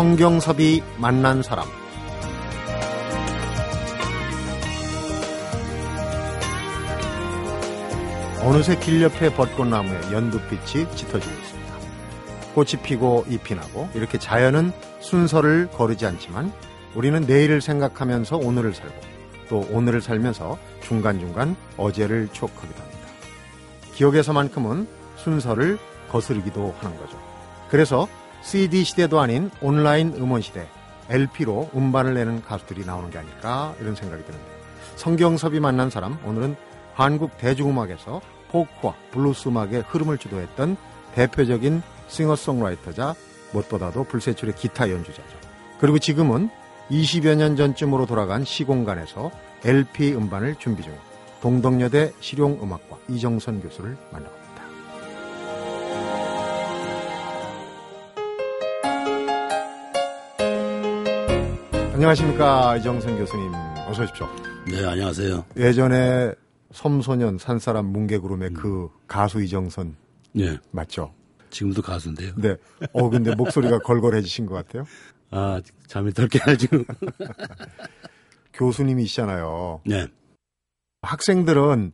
성경섭이 만난 사람 어느새 길 옆에 벚꽃나무에 연두빛이 짙어지고 있습니다. 꽃이 피고 잎이 나고 이렇게 자연은 순서를 거르지 않지만 우리는 내일을 생각하면서 오늘을 살고 또 오늘을 살면서 중간중간 어제를 추억하기도 합니다. 기억에서만큼은 순서를 거스르기도 하는 거죠. 그래서 CD 시대도 아닌 온라인 음원 시대, LP로 음반을 내는 가수들이 나오는 게 아닐까 이런 생각이 드는데 성경섭이 만난 사람 오늘은 한국 대중음악에서 포크와 블루스 음악의 흐름을 주도했던 대표적인 싱어송라이터자 무엇보다도 불세출의 기타 연주자죠. 그리고 지금은 20여 년 전쯤으로 돌아간 시공간에서 LP 음반을 준비 중인 동덕여대 실용음악과 이정선 교수를 만나봅 안녕하십니까 이정선 교수님 어서 오십시오. 네 안녕하세요. 예전에 섬소년 산사람 뭉개구름의 음. 그 가수 이정선 네 맞죠? 지금도 가수인데요. 네. 어 근데 목소리가 걸걸해지신 것 같아요. 아 잠이 덜 깨가지고. 교수님이시잖아요. 네. 학생들은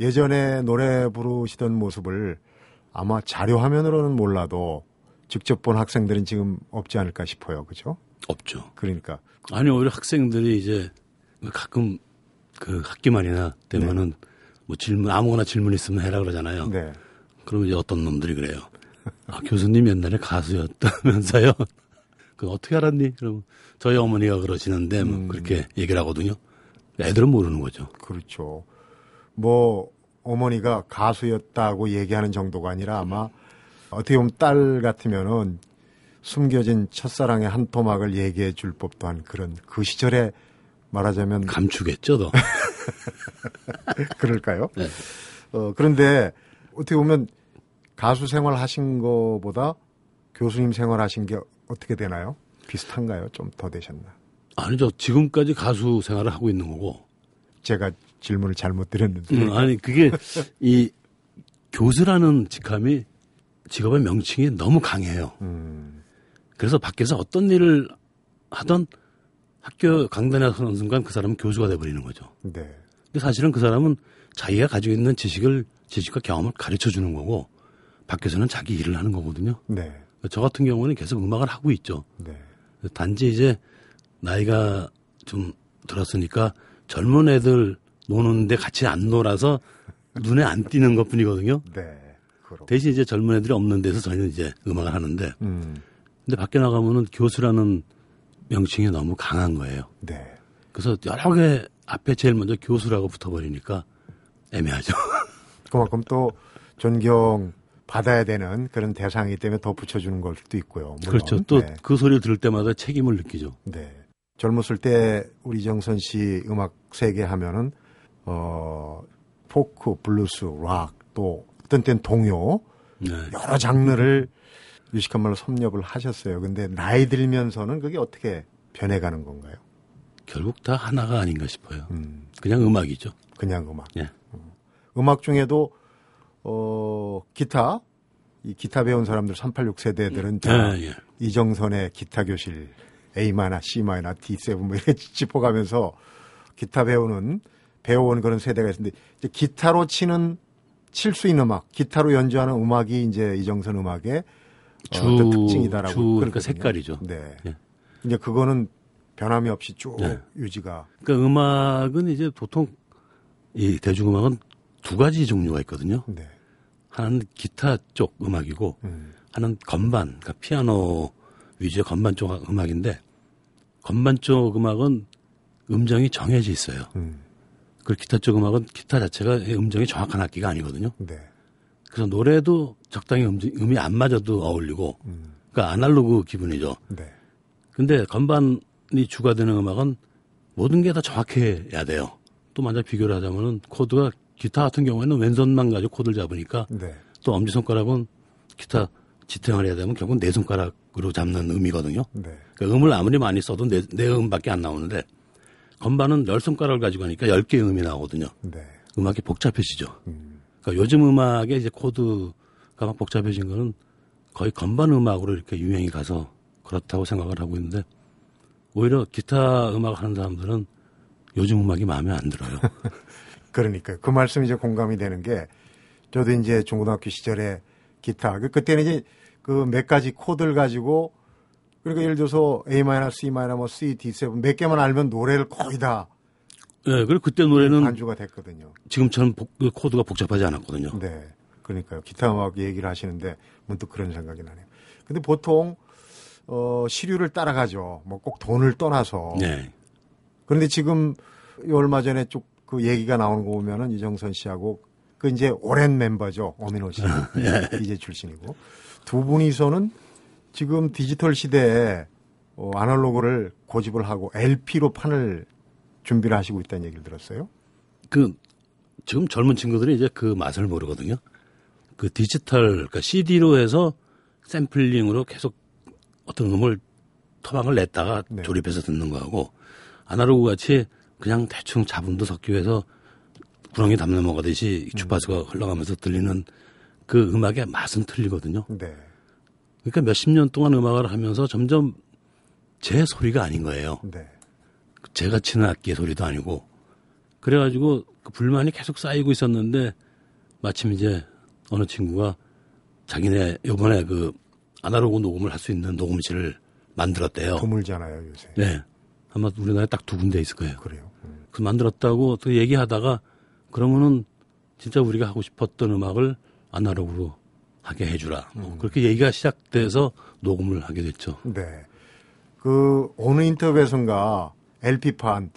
예전에 노래 부르시던 모습을 아마 자료 화면으로는 몰라도 직접 본 학생들은 지금 없지 않을까 싶어요. 그죠? 없죠. 그러니까. 아니, 오히려 학생들이 이제 가끔 그 학기 말이나 되면은 네. 뭐 질문, 아무거나 질문 있으면 해라 그러잖아요. 네. 그러면 이제 어떤 놈들이 그래요. 아, 교수님 옛날에 가수였다면서요? 그 어떻게 알았니? 그럼 저희 어머니가 그러시는데 뭐 음. 그렇게 얘기를 하거든요. 애들은 모르는 거죠. 그렇죠. 뭐 어머니가 가수였다고 얘기하는 정도가 아니라 아마 어떻게 보면 딸 같으면은 숨겨진 첫사랑의 한 토막을 얘기해 줄 법도 한 그런 그 시절에 말하자면 감추겠죠, 너. 그럴까요? 네. 어, 그런데 어떻게 보면 가수 생활 하신 거보다 교수님 생활 하신 게 어떻게 되나요? 비슷한가요? 좀 더 되셨나? 아니죠. 지금까지 가수 생활을 하고 있는 거고. 제가 질문을 잘못 드렸는데. 음, 아니, 그게 이 교수라는 직함이 직업의 명칭이 너무 강해요. 음. 그래서 밖에서 어떤 일을 하던 학교 강단에 서는 순간 그 사람은 교수가 돼버리는 거죠. 네. 근데 사실은 그 사람은 자기가 가지고 있는 지식을, 지식과 경험을 가르쳐 주는 거고, 밖에서는 자기 일을 하는 거거든요. 네. 저 같은 경우는 계속 음악을 하고 있죠. 네. 단지 이제 나이가 좀 들었으니까 젊은 애들 노는데 같이 안 놀아서 눈에 안 띄는 것 뿐이거든요. 네. 대신 이제 젊은 애들이 없는 데서 저희는 이제 음악을 하는데, 음. 근데 밖에 나가면은 교수라는 명칭이 너무 강한 거예요. 네. 그래서 여러 개 앞에 제일 먼저 교수라고 붙어버리니까 애매하죠. 그만큼 또 존경 받아야 되는 그런 대상이기 때문에 더 붙여주는 걸 수도 있고요. 물론. 그렇죠. 또 그 네. 그 소리를 들을 때마다 책임을 느끼죠. 네. 젊었을 때 우리 정선 씨 음악 세계 하면은 어 포크, 블루스, 락, 또 어떤 땐 동요 네. 여러 장르를 유식한 말로 섭렵을 하셨어요. 근데 나이 들면서는 그게 어떻게 변해가는 건가요? 결국 다 하나가 아닌가 싶어요. 음. 그냥 음악이죠. 그냥 음악. 예. 음악 중에도 어, 기타, 이 기타 배운 사람들 386 세대들은 다 예, 예. 이정선의 기타 교실 A 마이너, C 마이너, D7 뭐 이렇게 짚어가면서 기타 배우는 배워온 그런 세대가 있는데 이제 기타로 치는 칠 수 있는 음악, 기타로 연주하는 음악이 이제 이정선 음악의 주, 어, 특징이다라고 주 그러니까 색깔이죠. 네. 예. 이제 그거는 변함이 없이 쭉 네. 유지가. 그러니까 음악은 이제 보통 이 대중음악은 두 가지 종류가 있거든요. 네. 하나는 기타 쪽 음악이고 음. 하나는 건반, 그러니까 피아노 위주의 건반 쪽 음악인데 건반 쪽 음악은 음정이 정해져 있어요. 음. 그리고 기타 쪽 음악은 기타 자체가 음정이 정확한 악기가 아니거든요. 네. 그래서 노래도 적당히 음, 음이 안 맞아도 어울리고, 음. 그러니까 아날로그 기분이죠. 네. 근데 건반이 주가 되는 음악은 모든 게 다 정확해야 돼요. 또 만약 비교를 하자면은 코드가 기타 같은 경우에는 왼손만 가지고 코드를 잡으니까 네. 또 엄지 손가락은 기타 지탱을 해야 되면 결국 네 손가락으로 잡는 음이거든요. 네. 그러니까 음을 아무리 많이 써도 네, 네 음밖에 안 나오는데 건반은 열 손가락을 가지고 하니까 열 개의 음이 나오거든요. 네. 음악이 복잡해지죠. 음. 그러니까 요즘 음악의 이제 코드가 막 복잡해진 거는 거의 건반 음악으로 이렇게 유행이 가서 그렇다고 생각을 하고 있는데 오히려 기타 음악 하는 사람들은 요즘 음악이 마음에 안 들어요. 그러니까요. 그 말씀이 이제 공감이 되는 게 저도 이제 중고등학교 시절에 기타 그 그때는 이제 그 몇 가지 코드를 가지고 그러니까 예를 들어서 A 마이너, C 마이너, 뭐 C, D7 몇 개만 알면 노래를 거의 다 네, 그리고 그때 노래는 반주가 됐거든요. 지금처럼 복- 그 코드가 복잡하지 않았거든요. 네. 그러니까요. 기타 음악 얘기를 하시는데 문득 그런 생각이 나네요. 근데 보통 어 시류를 따라가죠. 뭐 꼭 돈을 떠나서. 네. 그런데 지금 이 얼마 전에 쭉 그 얘기가 나오는 거 보면은 이정선 씨하고 그 이제 오랜 멤버죠. 어민호 씨. 이제 출신이고. 두 분이서는 지금 디지털 시대에 어, 아날로그를 고집을 하고 LP로 판을 준비를 하시고 있다는 얘기를 들었어요. 그 지금 젊은 친구들이 이제 그 맛을 모르거든요. 그 디지털 그러니까 CD로 해서 샘플링으로 계속 어떤 음을 토막을 냈다가 네. 조립해서 듣는 거하고 아날로그 같이 그냥 대충 잡음도 섞기 위해서 구렁이 담내 먹어듯이 주파수가 흘러가면서 들리는 그 음악의 맛은 틀리거든요. 네. 그러니까 몇십 년 동안 음악을 하면서 점점 제 소리가 아닌 거예요. 네. 제가 치는 악기의 소리도 아니고 그래가지고 그 불만이 계속 쌓이고 있었는데 마침 이제 어느 친구가 자기네 요번에 그 아날로그 녹음을 할 수 있는 녹음실을 만들었대요. 드물잖아요, 요새. 네. 아마 우리나라에 딱 두 군데 있을 거예요. 그래요. 음. 그 만들었다고 또 얘기하다가 그러면은 진짜 우리가 하고 싶었던 음악을 아날로그로 하게 해주라. 뭐 그렇게 얘기가 시작돼서 녹음을 하게 됐죠. 네. 그 어느 인터뷰에선가 LP판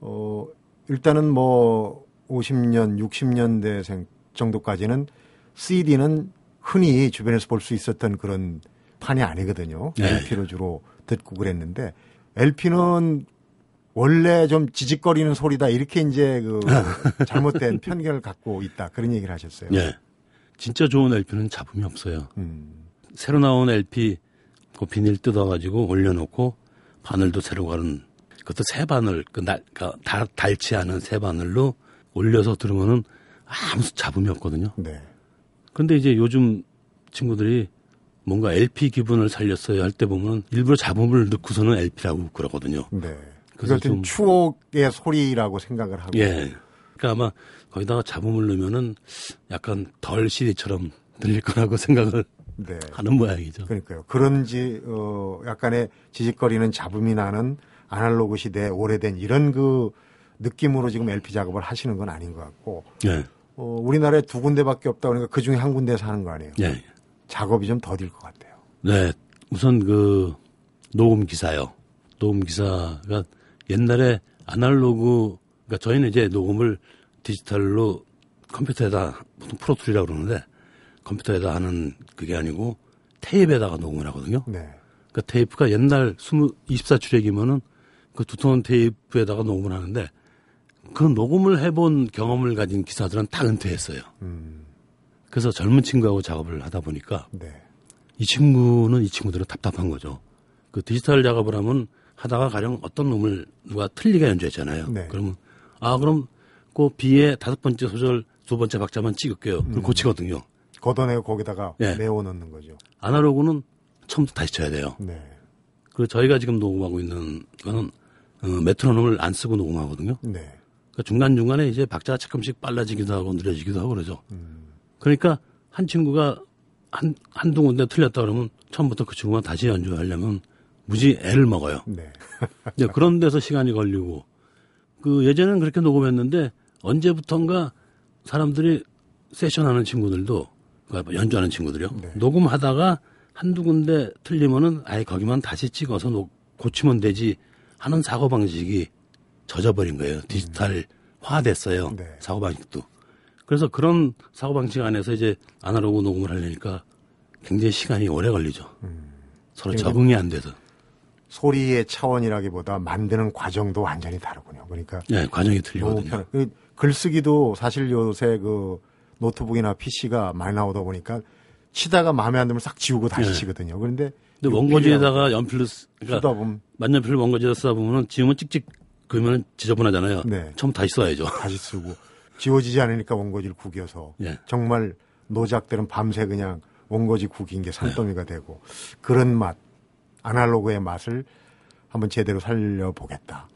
어 일단은 뭐 50년, 60년대생 정도까지는 CD는 흔히 주변에서 볼 수 있었던 그런 판이 아니거든요. 네. LP로 주로 듣고 그랬는데 LP는 원래 좀 지직거리는 소리다 이렇게 이제 그 잘못된 편견을 갖고 있다 그런 얘기를 하셨어요. 예. 진짜 좋은 LP는 잡음이 없어요. 음, 새로 나온 LP 그 비닐 뜯어가지고 올려놓고 바늘도 새로 가른 그것도 새 바늘 그 날, 그 달, 닳지 않은 새 바늘로 올려서 들으면은 아무 잡음이 없거든요. 네. 근데 이제 요즘 친구들이 뭔가 LP 기분을 살렸어야 할때 보면 일부러 잡음을 넣고서는 LP라고 그러거든요. 네. 그래서 좀- 추억의 소리라고 생각을 하고. 예. 그러니까 아마 거기다가 잡음을 넣으면은 약간 덜 CD처럼 들릴 거라고 생각을 네. 하는 모양이죠. 그러니까요. 그런지 어 약간의 지직거리는 잡음이 나는 아날로그 시대의 오래된 이런 그 느낌으로 지금 LP 작업을 하시는 건 아닌 것 같고 예. 어 우리나라에 두 군데밖에 없다 그러니까 그 중에 한 군데에서 하는 거 아니에요. 예. 작업이 좀 더딜 것 같아요. 네, 우선 그 녹음 기사요. 녹음 기사가 옛날에 아날로그, 그러니까 저희는 이제 녹음을 디지털로 컴퓨터에다 보통 프로툴이라고 그러는데 컴퓨터에다 하는 그게 아니고 테이프에다가 녹음을 하거든요. 네. 그 테이프가 옛날 20, 24출력이면은 그 두터운 테이프에다가 녹음을 하는데 그 녹음을 해본 경험을 가진 기사들은 다 은퇴했어요. 음. 그래서 젊은 친구하고 작업을 하다 보니까 네. 이 친구는 이 친구들은 답답한 거죠. 그 디지털 작업을 하면 하다가 가령 어떤 놈을 누가 틀리게 연주했잖아요. 네. 그러면 아 그럼 그 B의 다섯 번째 소절 두 번째 박자만 찍을게요. 그럼 고치거든요. 걷어내고 거기다가 예. 메워 넣는 거죠. 아날로그는 처음부터 다시 쳐야 돼요. 네. 그리고 저희가 지금 녹음하고 있는 거는 어, 메트로놈을 안 쓰고 녹음하거든요. 네. 그러니까 중간 중간에 이제 박자가 조금씩 빨라지기도 하고 느려지기도 하고 그러죠. 음. 그러니까 한 친구가 한, 한두 군데 틀렸다 그러면 처음부터 그 친구가 다시 연주하려면 무지 애를 먹어요. 네. 이제 그런 데서 시간이 걸리고 그 예전에는 그렇게 녹음했는데 언제부턴가 사람들이 세션 하는 친구들도 그러니까 연주하는 친구들이요. 네. 녹음하다가 한두 군데 틀리면은 아예 거기만 다시 찍어서 녹- 고치면 되지 하는 사고 방식이 젖어버린 거예요. 디지털화 됐어요. 네. 사고 방식도. 그래서 그런 사고 방식 안에서 이제 아날로그 녹음을 하려니까 굉장히 시간이 오래 걸리죠. 서로 그러니까 적응이 안 돼서. 소리의 차원이라기보다 만드는 과정도 완전히 다르군요. 그러니까 예, 과정이 틀리거든요. 편. 그 글쓰기도 사실 요새 그 노트북이나 PC가 많이 나오다 보니까 치다가 마음에 안 들면 싹 지우고 다시 네. 치거든요. 그런데 근데 원고지에다가 연필로 쓰, 그러니까 쓰다 보면 만년필 원고지에다 쓰다 보면은 지우면 찍찍 그러면 지저분하잖아요. 네. 처음 다시 써야죠. 다시 쓰고 지워지지 않으니까 원고지를 구겨서 예. 정말 노작들은 밤새 그냥 원고지 구긴 게 산더미가 되고 그런 맛 아날로그의 맛을 한번 제대로 살려보겠다.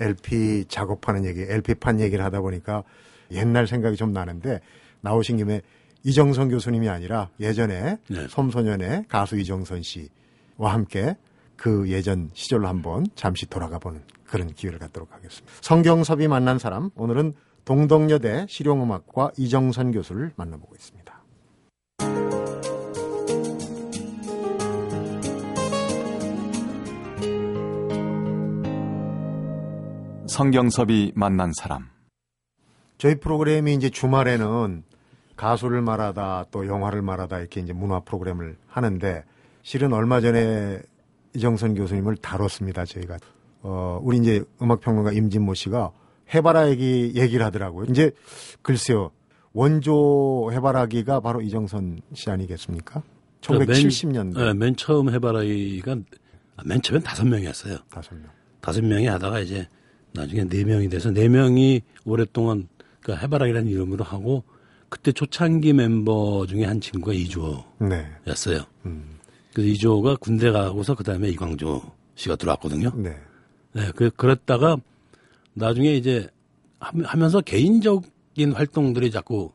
LP 작업하는 얘기, LP판 얘기를 하다 보니까 옛날 생각이 좀 나는데 나오신 김에 이정선 교수님이 아니라 예전에 네. 솜소년의 가수 이정선 씨와 함께 그 예전 시절로 한번 잠시 돌아가 보는 그런 기회를 갖도록 하겠습니다. 성경섭이 만난 사람 오늘은 동덕여대 실용음악과 이정선 교수를 만나보고 있습니다. 성경섭이 만난 사람. 저희 프로그램이 이제 주말에는 가수를 말하다 또 영화를 말하다 이렇게 이제 문화 프로그램을 하는데 실은 얼마 전에 이정선 교수님을 다뤘습니다 저희가 어 우리 이제 음악 평론가 임진모 씨가 해바라기 얘기를 하더라고요. 이제 글쎄요 원조 해바라기가 바로 이정선 씨 아니겠습니까? 1970년대 맨, 네, 맨 처음 해바라기가 아, 맨 처음엔 다섯 명이었어요. 다섯 명. 다섯 명이 하다가 이제 나중에 네 명이 돼서 네 명이 오랫동안 그 해바라기라는 이름으로 하고 그때 초창기 멤버 중에 한 친구가 이주호였어요. 네. 음. 그래서 이주호가 군대 가고서 그 다음에 이광조 씨가 들어왔거든요. 네. 네, 그, 그랬다가 나중에 이제 하면서 개인적인 활동들이 자꾸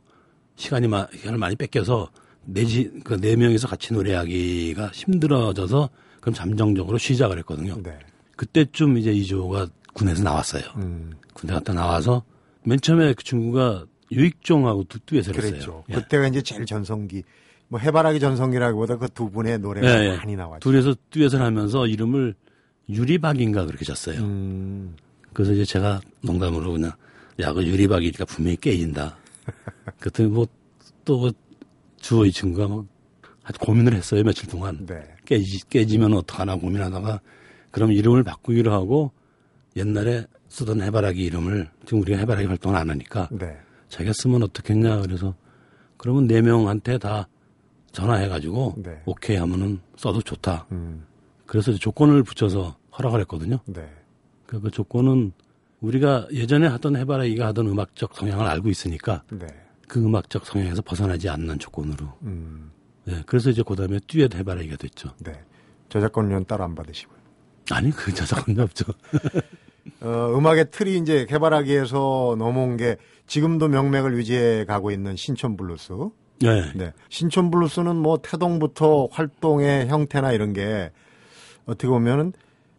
시간이 마, 시간을 많이 뺏겨서 내지 그 네 명이서 같이 노래하기가 힘들어져서 그럼 잠정적으로 시작을 했거든요. 네. 그때쯤 이제 이주호가 군에서 나왔어요. 음. 군대 갔다 나와서 맨 처음에 그 친구가 유익종하고 두, 듀엣을 그랬죠. 했어요. 예. 그때가 이제 제일 전성기. 뭐 해바라기 전성기라기보다 그 두 분의 노래가 예, 예. 많이 나왔죠. 둘이서 듀엣을 하면서 이름을 유리박인가 그렇게 졌어요. 음. 그래서 이제 제가 농담으로 그냥 야, 그 유리박이니까 분명히 깨진다. 그랬더니 뭐또 주호 이 친구가 막 아주 고민을 했어요 며칠 동안 네. 깨지, 깨지면 어떡하나 고민하다가 그럼 이름을 바꾸기로 하고 옛날에 쓰던 해바라기 이름을 지금 우리가 해바라기 활동을 안 하니까 네. 자기가 쓰면 어떻겠냐 그래서 그러면 네 명한테 다 전화해가지고 네. 오케이 하면은 써도 좋다. 음. 그래서 조건을 붙여서 허락을 했거든요. 네. 그, 그 조건은 우리가 예전에 하던 해바라기가 하던 음악적 성향을 알고 있으니까 네. 그 음악적 성향에서 벗어나지 않는 조건으로. 음. 네, 그래서 이제 그 다음에 듀엣 해바라기가 됐죠. 네. 저작권료는 따로 안 받으시고요. 아니, 그 저작권이 없죠. 어, 음악의 틀이 이제 해바라기에서 넘어온 게 지금도 명맥을 유지해 가고 있는 신촌 블루스. 네. 네. 신촌 블루스는 뭐 태동부터 활동의 형태나 이런 게 어떻게 보면은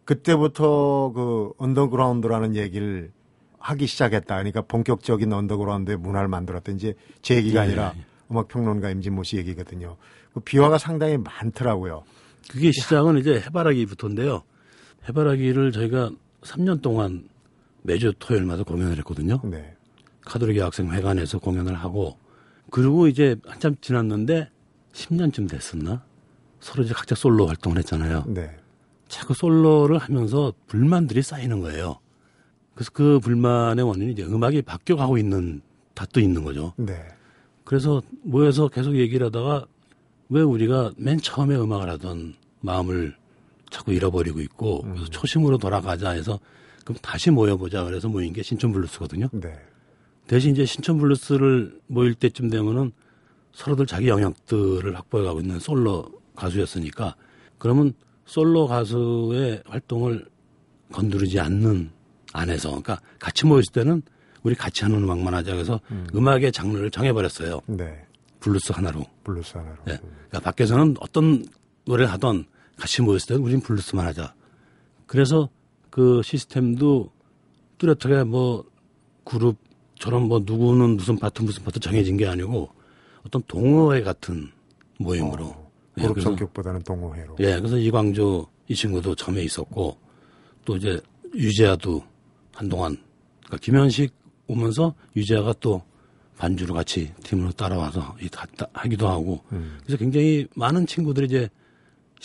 그때부터 그 언더그라운드라는 얘기를 하기 시작했다. 그러니까 본격적인 언더그라운드의 문화를 만들었던 이제 제 얘기가 네. 아니라 음악 평론가 임진모 씨 얘기거든요. 그 비화가 상당히 많더라고요. 그게 시작은 이제 해바라기부터인데요. 해바라기를 저희가 3년 동안 매주 토요일마다 공연을 했거든요. 네. 카톨릭 학생 회관에서 공연을 하고 그리고 이제 한참 지났는데 10년쯤 됐었나? 서로 이제 각자 솔로 활동을 했잖아요. 네. 자꾸 솔로를 하면서 불만들이 쌓이는 거예요. 그래서 그 불만의 원인이 이제 음악이 바뀌어가고 있는 탓도 있는 거죠. 네. 그래서 모여서 계속 얘기를 하다가 왜 우리가 맨 처음에 음악을 하던 마음을 자꾸 잃어버리고 있고 그래서 초심으로 돌아가자 해서 그럼 다시 모여보자 그래서 모인 게 신촌 블루스거든요. 네. 대신 이제 신촌 블루스를 모일 때쯤 되면은 서로들 자기 영역들을 확보해가고 있는 솔로 가수였으니까 그러면 솔로 가수의 활동을 건드리지 않는 안에서 그러니까 같이 모였을 때는 우리 같이 하는 음악만 하자 그래서 음. 악의 장르를 정해버렸어요. 네. 블루스 하나로. 블루스 하나로. 예. 그러니까 밖에서는 어떤 노래를 하던 같이 모였을 때는 우린 블루스만 하자. 그래서 그 시스템도 뚜렷하게 뭐 그룹처럼 뭐 누구는 무슨 파트 무슨 파트 정해진 게 아니고 어떤 동호회 같은 모임으로. 어, 예, 그룹 그래서- 성격보다는 동호회로. 예, 그래서 이광조 이 친구도 처음에 있었고 또 이제 유재하도 한동안 그러니까 김현식 오면서 유재하가 또 반주로 같이 팀으로 따라와서 이 하기도 하고 음. 그래서 굉장히 많은 친구들이 이제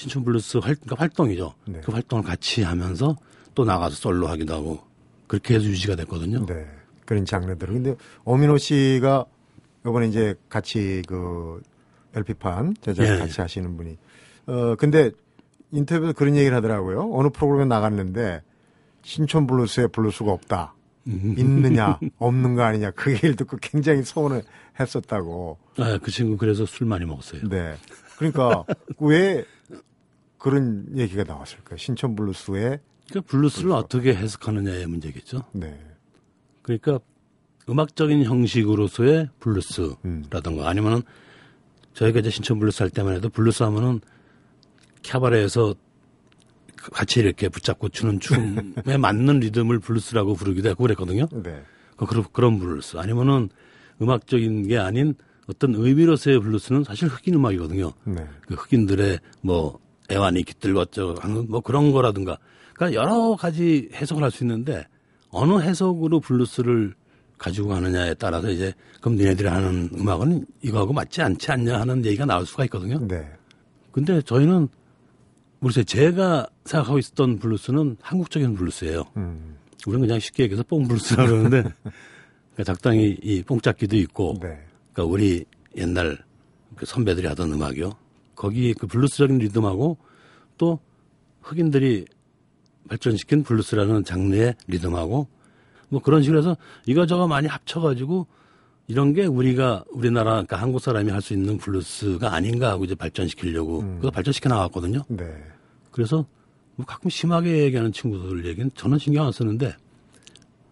신촌 블루스 활, 그러니까 활동이죠. 네. 그 활동을 같이 하면서 또 나가서 솔로 하기도 하고 그렇게 해서 유지가 됐거든요. 네. 그런 장르들을. 근데 엄인호 씨가 이번에 이제 같이 그 LP판 제작을 예, 같이 하시는 분이 어 근데 인터뷰에서 그런 얘기를 하더라고요. 어느 프로그램에 나갔는데 신촌 블루스에 블루스가 없다. 음. 있느냐 없는 거 아니냐 그 얘기를 듣고 굉장히 서운을 했었다고. 아, 그 친구 그래서 술 많이 먹었어요. 네. 그러니까 왜 그런 얘기가 나왔을까요? 신촌 블루스의 그러니까 블루스를 어떻게 해석하느냐의 문제겠죠. 네. 그러니까 음악적인 형식으로서의 블루스라든가 아니면은 저희가 이제 신촌 블루스 할 때만 해도 블루스 하면은 캐바레에서 같이 이렇게 붙잡고 추는 춤에 맞는 리듬을 블루스라고 부르기도 하고 그랬거든요. 네. 그- 그런, 그런 블루스. 아니면은 음악적인 게 아닌 어떤 의미로서의 블루스는 사실 흑인 음악이거든요. 네. 그 흑인들의 뭐 애환이 깃들고 어쩌고 뭐 그런 거라든가. 그러니까 여러 가지 해석을 할 수 있는데 어느 해석으로 블루스를 가지고 가느냐에 따라서 이제 그럼 니네들이 하는 음악은 이거하고 맞지 않지 않냐 하는 얘기가 나올 수가 있거든요. 네. 근데 저희는 모르겠어요. 제가 생각하고 있었던 블루스는 한국적인 블루스예요. 음. 우리는 그냥 쉽게 얘기해서 뽕 블루스라고 그러는데 그러니까 적당히 이 뽕짝기도 있고 네. 그러니까 우리 옛날 그 선배들이 하던 음악이요. 거기 그 블루스적인 리듬하고 또 흑인들이 발전시킨 블루스라는 장르의 리듬하고 뭐 그런 식으로 해서 이거저거 많이 합쳐가지고 이런 게 우리가 우리나라 그러니까 한국 사람이 할 수 있는 블루스가 아닌가 하고 이제 발전시키려고 그래서 발전시켜 나왔거든요. 네. 그래서 뭐 가끔 심하게 얘기하는 친구들 얘기는 저는 신경 안 쓰는데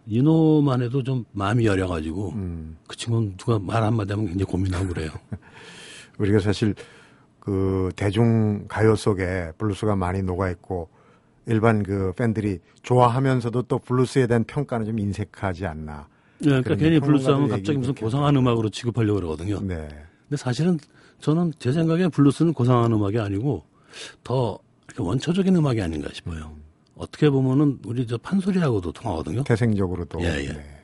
인호만 해도 좀 마음이 여려가지고 음. 그 친구는 누가 말 한마디 하면 굉장히 고민하고 그래요. 우리가 사실 그 대중 가요 속에 블루스가 많이 녹아 있고 일반 그 팬들이 좋아하면서도 또 블루스에 대한 평가는 좀 인색하지 않나. 네, 그러니까 괜히 블루스 하면 갑자기 무슨 고상한 음악으로 취급하려고 그러거든요. 네. 근데 사실은 저는 제 생각에 블루스는 고상한 음악이 아니고 더 원초적인 음악이 아닌가 싶어요. 어떻게 보면은 우리 저 판소리하고도 통하거든요. 태생적으로도. 예, 예. 네.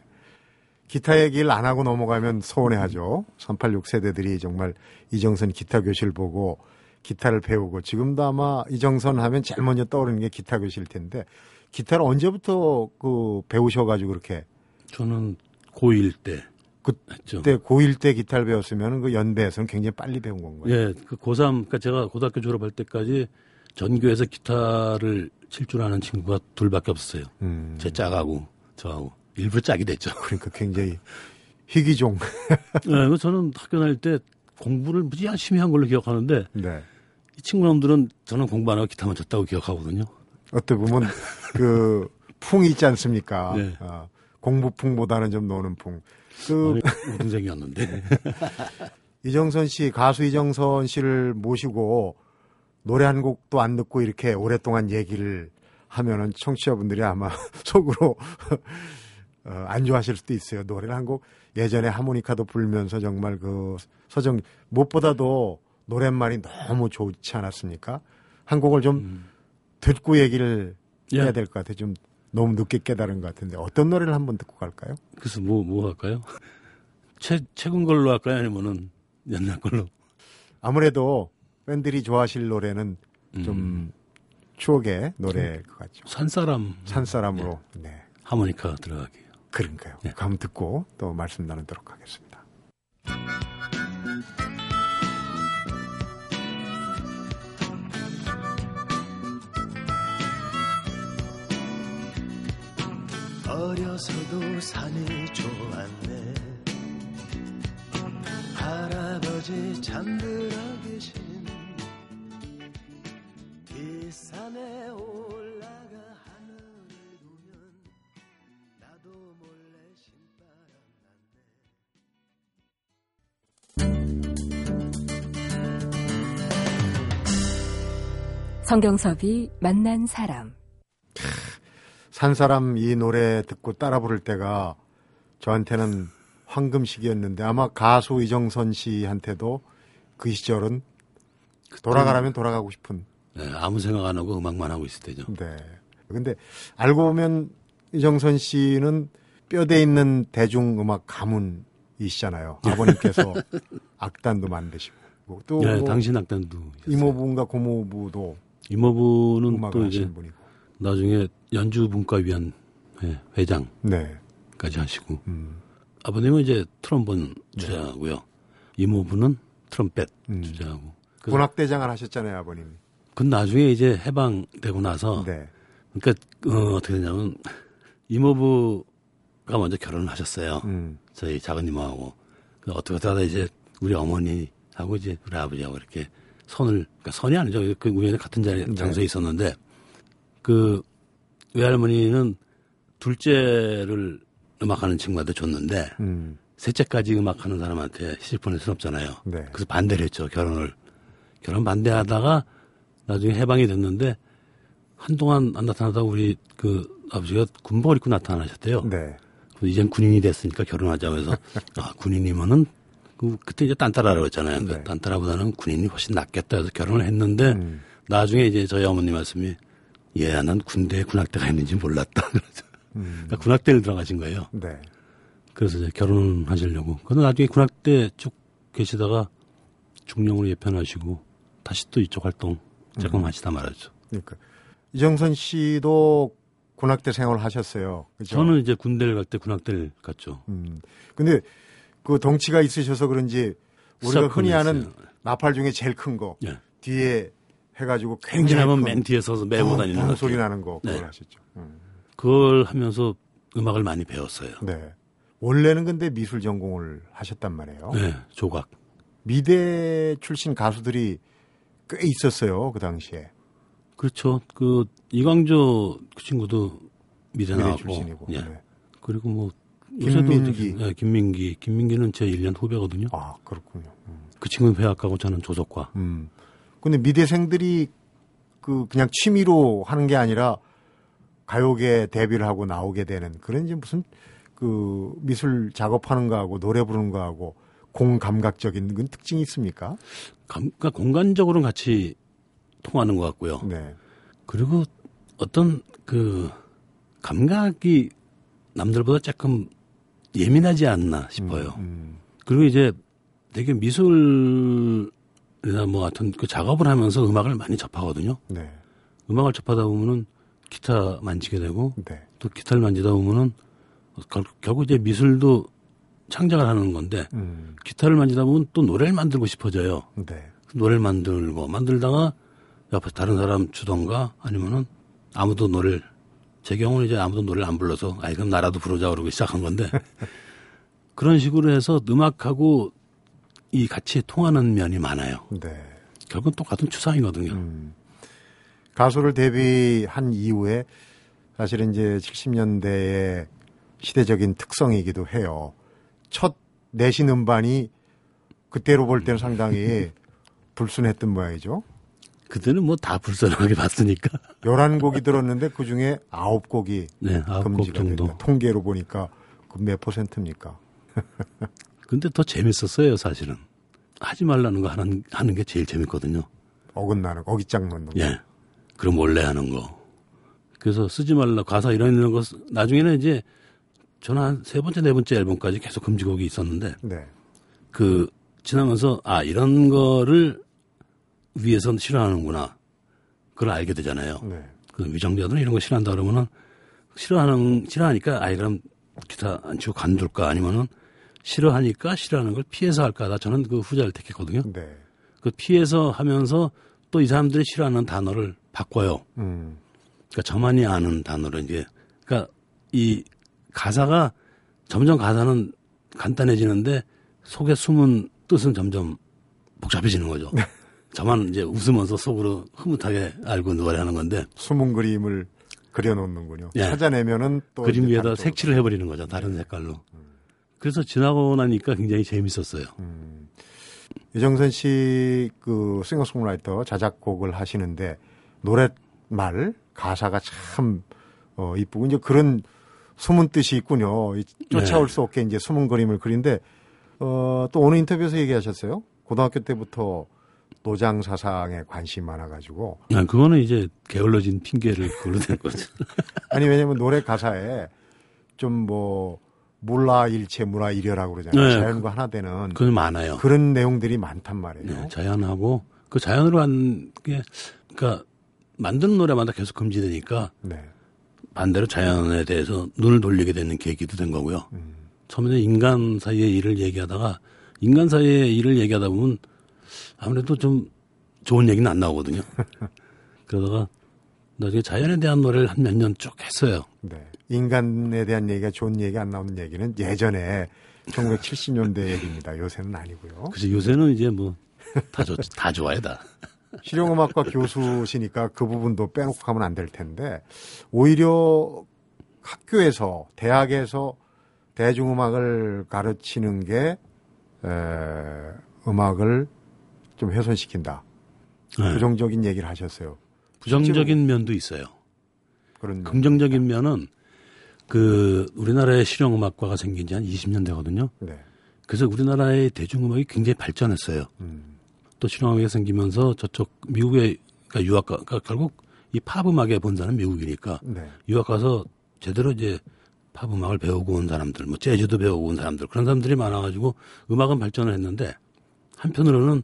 기타 얘기를 안 하고 넘어가면 서운해하죠. 386 세대들이 정말 이정선 기타 교실 보고 기타를 배우고 지금도 아마 이정선 하면 제일 먼저 떠오르는 게 기타 교실일 텐데 기타를 언제부터 그 배우셔가지고 그렇게 저는 고1 때 그- 했죠. 그때 고1 때 기타를 배웠으면 그 연배에서는 굉장히 빨리 배운 건가요? 예, 그 고3, 그러니까 제가 고등학교 졸업할 때까지 전교에서 기타를 칠 줄 아는 친구가 둘밖에 없었어요. 음, 제 짝하고 저하고 일부러 짝이 됐죠. 그러니까 굉장히 희귀종. 예, 그래서 저는 학교 다닐 때 공부를 무지 열심히 한 걸로 기억하는데 네. 이 친구놈들은 저는 공부 안 하고 기타만 쳤다고 기억하거든요. 어떻게 보면 그 풍이 있지 않습니까? 네. 어, 공부풍보다는 좀 노는 풍. 그 아니, 우등생이었는데. 이정선 씨 가수 이정선 씨를 모시고 노래 한 곡도 안 듣고 이렇게 오랫동안 얘기를 하면은 청취자분들이 아마 속으로 어, 안 좋아하실 수도 있어요. 노래를 한 곡 예전에 하모니카도 불면서 정말 그 서정 무엇보다도 노랫말이 너무 좋지 않았습니까? 한 곡을 좀 듣고 얘기를 예. 해야 될 것 같아요. 좀 너무 늦게 깨달은 것 같은데 어떤 노래를 한번 듣고 갈까요? 그래서 뭐, 뭐 할까요? 최, 최근 걸로 할까요? 아니면은 옛날 걸로? 아무래도 팬들이 좋아하실 노래는 좀 음. 추억의 노래일 것 같죠. 산사람 산사람으로. 네. 하모니카 들어가기. 그러니까요. 네. 감 듣고 또 말씀 나누도록 하겠습니다. 어려서도 산이 좋았네 할아버지 잠들어 계신 이 산에 올 성경섭이 만난 사람. 산 사람 이 노래 듣고 따라 부를 때가 저한테는 황금 시기였는데 아마 가수 이정선 씨한테도 그 시절은 돌아가라면 돌아가고 싶은. 네, 아무 생각 안 하고 음악만 하고 있을 때죠. 네. 근데 알고 보면 이정선 씨는 뼈대 있는 대중음악 가문이시잖아요. 아버님께서 악단도 만드시고 또 네, 뭐 당신 악단도. 이모부인가 고모부도 이모부는 또 이제 분이고. 나중에 연주분과위원 회- 회장까지 네. 하시고 음. 아버님은 이제 트럼본 주자고요. 이모부는 트럼펫 음. 주자하고. 그, 군악대장을 하셨잖아요, 아버님이. 그 나중에 이제 해방되고 나서 네. 그러니까 어, 어떻게 되냐면 이모부가 먼저 결혼을 하셨어요. 음. 저희 작은 이모하고 그 어떻게 하다 이제 우리 어머니하고 이제 우리 아버지하고 이렇게 선을 그러니까 선이 아니죠. 그 우연히 같은 자리 네. 장소에 있었는데 그 외할머니는 둘째를 음악하는 친구한테 줬는데 음. 셋째까지 음악하는 사람한테 시집 보낼 순 없잖아요. 네. 그래서 반대를 했죠 결혼을 결혼 반대하다가 나중에 해방이 됐는데 한동안 안 나타나다가 우리 그 아버지가 군복을 입고 나타나셨대요. 네. 그래서 이젠 군인이 됐으니까 결혼하자고 해서 아 군인이면은 그 그때 이제 딴따라라고 했잖아요. 그 네. 딴따라보다는 군인이 훨씬 낫겠다 해서 결혼을 했는데 음. 나중에 이제 저희 어머니 말씀이 얘야 난 군대에 군악대가 있는지 몰랐다. 그래서 음. 그러니까 군악대를 들어가신 거예요. 네. 그래서 이제 결혼하시려고. 그런데 나중에 군악대 쭉 계시다가 중령으로 예편하시고 다시 또 이쪽 활동 조금 음. 하시다 말았죠. 그러니까 이정선 씨도 군악대 생활을 하셨어요. 그죠? 저는 이제 군대를 갈 때 군악대를 갔죠. 음. 근데 그 덩치가 있으셔서 그런지 우리가 흔히 아는. 나팔 중에 제일 큰 거 예. 뒤에 해가지고 굉장히 큰맨 뒤에 서서 메고 어, 다니는 어, 거. 소리 나는 거 그걸 네. 하셨죠. 음. 그걸 하면서 음악을 많이 배웠어요. 네. 원래는 근데 미술 전공을 하셨단 말이에요. 네, 조각. 미대 출신 가수들이 꽤 있었어요 그 당시에 그렇죠. 그 이광조 그 친구도 미대 미대 나왔고. 출신이고. 예. 네. 그리고 뭐 김민기. 예, 김민기. 김민기는 제 1년 후배거든요. 아 그렇군요. 음. 그 친구는 회학가고 저는 조속과. 음. 근데 미대생들이 그 그냥 취미로 하는 게 아니라 가요계 데뷔를 하고 나오게 되는 그런 이제 무슨 그 미술 작업하는 거하고 노래 부르는 거하고 공감각적인 그런 특징이 있습니까? 감, 그러니까 공간적으로는 같이 통하는 것 같고요. 네. 그리고 어떤 그 감각이 남들보다 조금 예민하지 않나 싶어요. 음, 그리고 이제 되게 미술이나 뭐 하여튼 그 작업을 하면서 음악을 많이 접하거든요. 네. 음악을 접하다 보면은 기타 만지게 되고 네. 또 기타를 만지다 보면은 결, 결국 이제 미술도 창작을 하는 건데 음, 기타를 만지다 보면 또 노래를 만들고 싶어져요. 네. 노래를 만들고 만들다가 옆에 다른 사람 주던가 아니면은 아무도 노래를 제 경우는 이제 아무도 노래를 안 불러서 아이 그럼 나라도 부르자 그러고 시작한 건데 그런 식으로 해서 음악하고 이 같이 통하는 면이 많아요. 네. 결국은 똑같은 추상이거든요. 음. 가수를 데뷔한 이후에 사실은 이제 70년대의 시대적인 특성이기도 해요. 첫 내신 음반이 그때로 볼 때는 상당히 불순했던 모양이죠. 그때는 뭐 다 불쌍하게 봤으니까. 11곡이 들었는데 그 중에 9곡이 네, 아홉 곡 금지가 정도. 된다. 통계로 보니까 그 몇 퍼센트입니까? 근데 더 재밌었어요, 사실은. 하지 말라는 거 하는, 하는 게 제일 재밌거든요. 어긋나는 거, 어깃장 넣는 거. 예. 그럼 원래 하는 거. 그래서 쓰지 말라, 가사 이런 이런 거, 쓰- 나중에는 이제 저는 한 세 번째, 네 번째 앨범까지 계속 금지곡이 있었는데, 네. 그, 지나면서, 아, 이런 거를 위해선 싫어하는구나. 그걸 알게 되잖아요. 네. 그 위정자들은 이런 거 싫어한다 그러면은, 싫어하는, 싫어하니까, 아이, 그럼 기타 안 치고 관둘까? 아니면은, 싫어하니까 싫어하는 걸 피해서 할까? 나 저는 그 후자를 택했거든요. 네. 그 피해서 하면서 또 이 사람들이 싫어하는 단어를 바꿔요. 음. 그러니까 저만이 아는 단어로 이제 그러니까 이 가사가 점점 가사는 간단해지는데 속에 숨은 뜻은 점점 복잡해지는 거죠. 저만 이제 웃으면서 속으로 흐뭇하게 알고 노래하는 건데 숨은 그림을 그려놓는군요. 예. 찾아내면은 또 그림 위에다 색칠을 해버리는 거죠. 다른 색깔로. 그래서 지나고 나니까 굉장히 재밌었어요. 음. 유정선 씨 그 싱어송라이터 자작곡을 하시는데 노랫말 가사가 참 어, 이쁘고 이제 그런 숨은 뜻이 있군요. 이 쫓아올 네. 수 없게 이제 숨은 그림을 그리는데 어, 또 어느 인터뷰에서 얘기하셨어요. 고등학교 때부터 노장 사상에 관심이 많아가지고 아, 그거는 이제 게을러진 핑계를 그걸로 된 거죠. 아니 왜냐면 노래 가사에 좀뭐 물라 일체 물라 이려라고 그러잖아요. 네. 자연과 하나 되는 그건 많아요. 그런 내용들이 많단 말이에요. 네, 자연하고 그 자연으로 한 게 그러니까 만드는 노래마다 계속 금지되니까 네. 반대로 자연에 대해서 눈을 돌리게 되는 계기도 된 거고요. 음. 처음에 인간 사이의 일을 얘기하다가 인간 사이의 일을 얘기하다 보면 아무래도 좀 좋은 얘기는 안 나오거든요. 그러다가 나중에 자연에 대한 노래를 한 몇 년 쭉 했어요. 네. 인간에 대한 얘기가 좋은 얘기 안 나오는 얘기는 예전에 1970년대 얘기입니다. 요새는 아니고요. 그래서 요새는 이제 뭐 다 좋, 다 좋아해 다. 실용음악과 교수시니까 그 부분도 빼놓고 가면 안 될 텐데 오히려 학교에서 대학에서 대중음악을 가르치는 게 에, 음악을 좀 훼손시킨다. 네. 부정적인 얘기를 하셨어요. 부정적인 면도 있어요. 그런 긍정적인 면은 그 우리나라의 실용음악과가 생긴 지 한 20년 되거든요. 네. 그래서 우리나라의 대중음악이 굉장히 발전했어요. 음, 또 실용음악이 생기면서 저쪽 미국에 그러니까 유학 가 그러니까 결국 이 팝 음악의 본사는 미국이니까 네. 유학 가서 제대로 이제 팝 음악을 배우고 온 사람들, 뭐 재즈도 배우고 온 사람들 그런 사람들이 많아가지고 음악은 발전을 했는데 한편으로는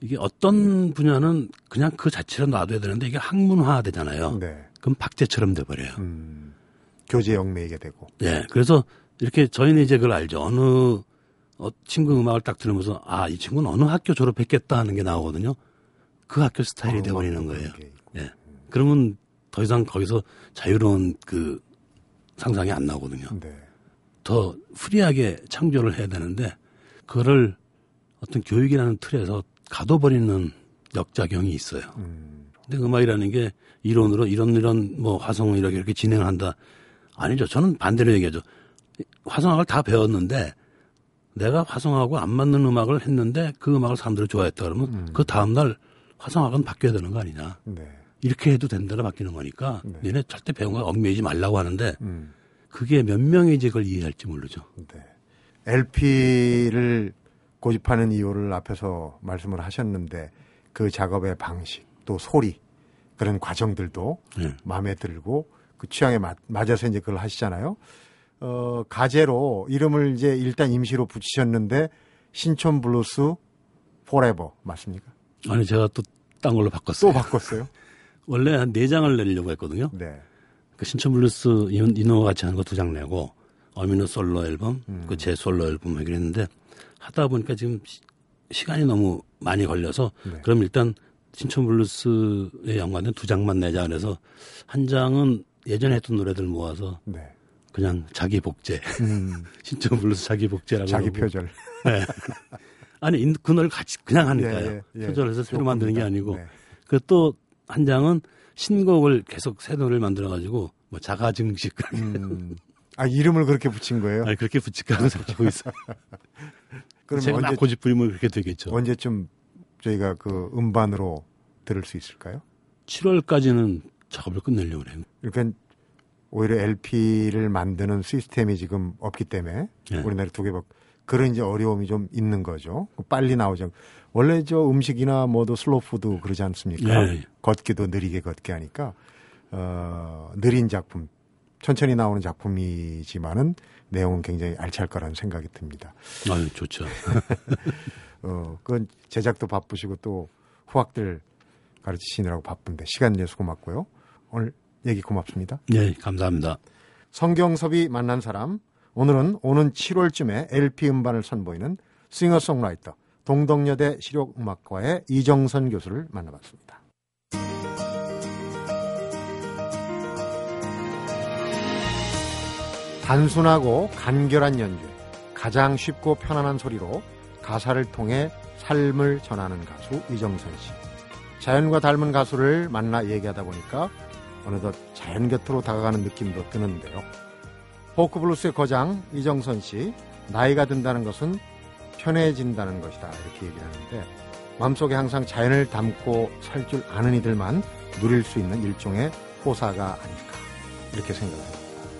이게 어떤 분야는 그냥 그 자체로 놔둬야 되는데 이게 학문화 되잖아요. 네. 그럼 박제처럼 돼버려요. 음, 교재 영매이게 되고. 예. 그래서 이렇게 저희는 이제 그걸 알죠. 어느 어, 친구 음악을 딱 들으면서 아, 이 친구는 어느 학교 졸업했겠다 하는 게 나오거든요. 그 학교 스타일이 어, 돼버리는 거예요. 예. 그러면 더 이상 거기서 자유로운 그 상상이 안 나오거든요. 네. 더 free하게 창조를 해야 되는데 그거를 어떤 교육이라는 틀에서 가둬버리는 역작용이 있어요. 음, 근데 음악이라는 게 이론으로 이런 이런 뭐 화성을 이렇게 이렇게 진행한다. 아니죠. 저는 반대로 얘기하죠. 화성학을 다 배웠는데 내가 화성하고 안 맞는 음악을 했는데 그 음악을 사람들이 좋아했다 그러면 음. 그 다음날 화성학은 바뀌어야 되는 거 아니냐. 네. 이렇게 해도 된다라 바뀌는 거니까 네. 얘네 절대 배운 거 얽매이지 말라고 하는데 음, 그게 몇 명이 이제 그걸 이해할지 모르죠. 네. LP를 고집하는 이유를 앞에서 말씀을 하셨는데 그 작업의 방식 또 소리 그런 과정들도 예. 마음에 들고 그 취향에 맞, 맞아서 이제 그걸 하시잖아요. 어, 가제로 이름을 이제 일단 임시로 붙이셨는데 신촌 블루스 Forever 맞습니까? 아니 제가 또 딴 걸로 바꿨어요. 또 바꿨어요? 원래 한 네 장을 내려고 했거든요. 네. 그 신촌 블루스 이- 인호와 같이 하는 거 두 장 내고 엄인호 솔로 앨범, 음. 그제 솔로 앨범 하기로 했는데 하다 보니까 지금 시, 간이 너무 많이 걸려서 네. 그럼 일단 신촌 블루스에 연관된 두 장만 내자 그래서 한 장은 예전에 했던 노래들 모아서 네. 그냥 자기 복제 음, 신촌 블루스 자기 복제라고 자기 그러고. 표절. 네. 아니 인- 그 노래를 같이 그냥 하니까요. 예, 예, 예. 표절해서 새로 만드는 게 아니고 네. 그또 한 장은 신곡을 계속 새 노래를 만들어 가지고 뭐 자가 증식 음, 아 이름을 그렇게 붙인 거예요? 아니 그렇게 붙일까 생각하고 있어요. 그럼 제가 막 언제 고집 부리면 그렇게 되겠죠. 언제쯤 저희가 그 음반으로 들을 수 있을까요? 7월까지는 작업을 끝내려고 그래요. 그러니까 오히려 LP를 만드는 시스템이 지금 없기 때문에 예. 우리나라 두 개 밖 그런 이제 어려움이 좀 있는 거죠. 빨리 나오죠. 원래 저 음식이나 뭐도 슬로푸드 그러지 않습니까? 예. 걷기도 느리게 걷게 하니까 어, 느린 작품, 천천히 나오는 작품이지만은 내용은 굉장히 알찰 거라는 생각이 듭니다. 아유 좋죠. 어, 그건 제작도 바쁘시고 또 후학들 가르치시느라고 바쁜데 시간 내서 고맙고요. 오늘 얘기 고맙습니다. 네 감사합니다. 성경섭이 만난 사람 오늘은 오는 7월쯤에 LP 음반을 선보이는 싱어송라이터 동덕여대 실용음악과의 이정선 교수를 만나봤습니다. 단순하고 간결한 연주, 가장 쉽고 편안한 소리로 가사를 통해 삶을 전하는 가수 이정선 씨. 자연과 닮은 가수를 만나 얘기하다 보니까 어느덧 자연 곁으로 다가가는 느낌도 드는데요. 포크블루스의 거장 이정선 씨, 나이가 든다는 것은 편해진다는 것이다 이렇게 얘기를 하는데 마음속에 항상 자연을 담고 살 줄 아는 이들만 누릴 수 있는 일종의 호사가 아닐까 이렇게 생각합니다.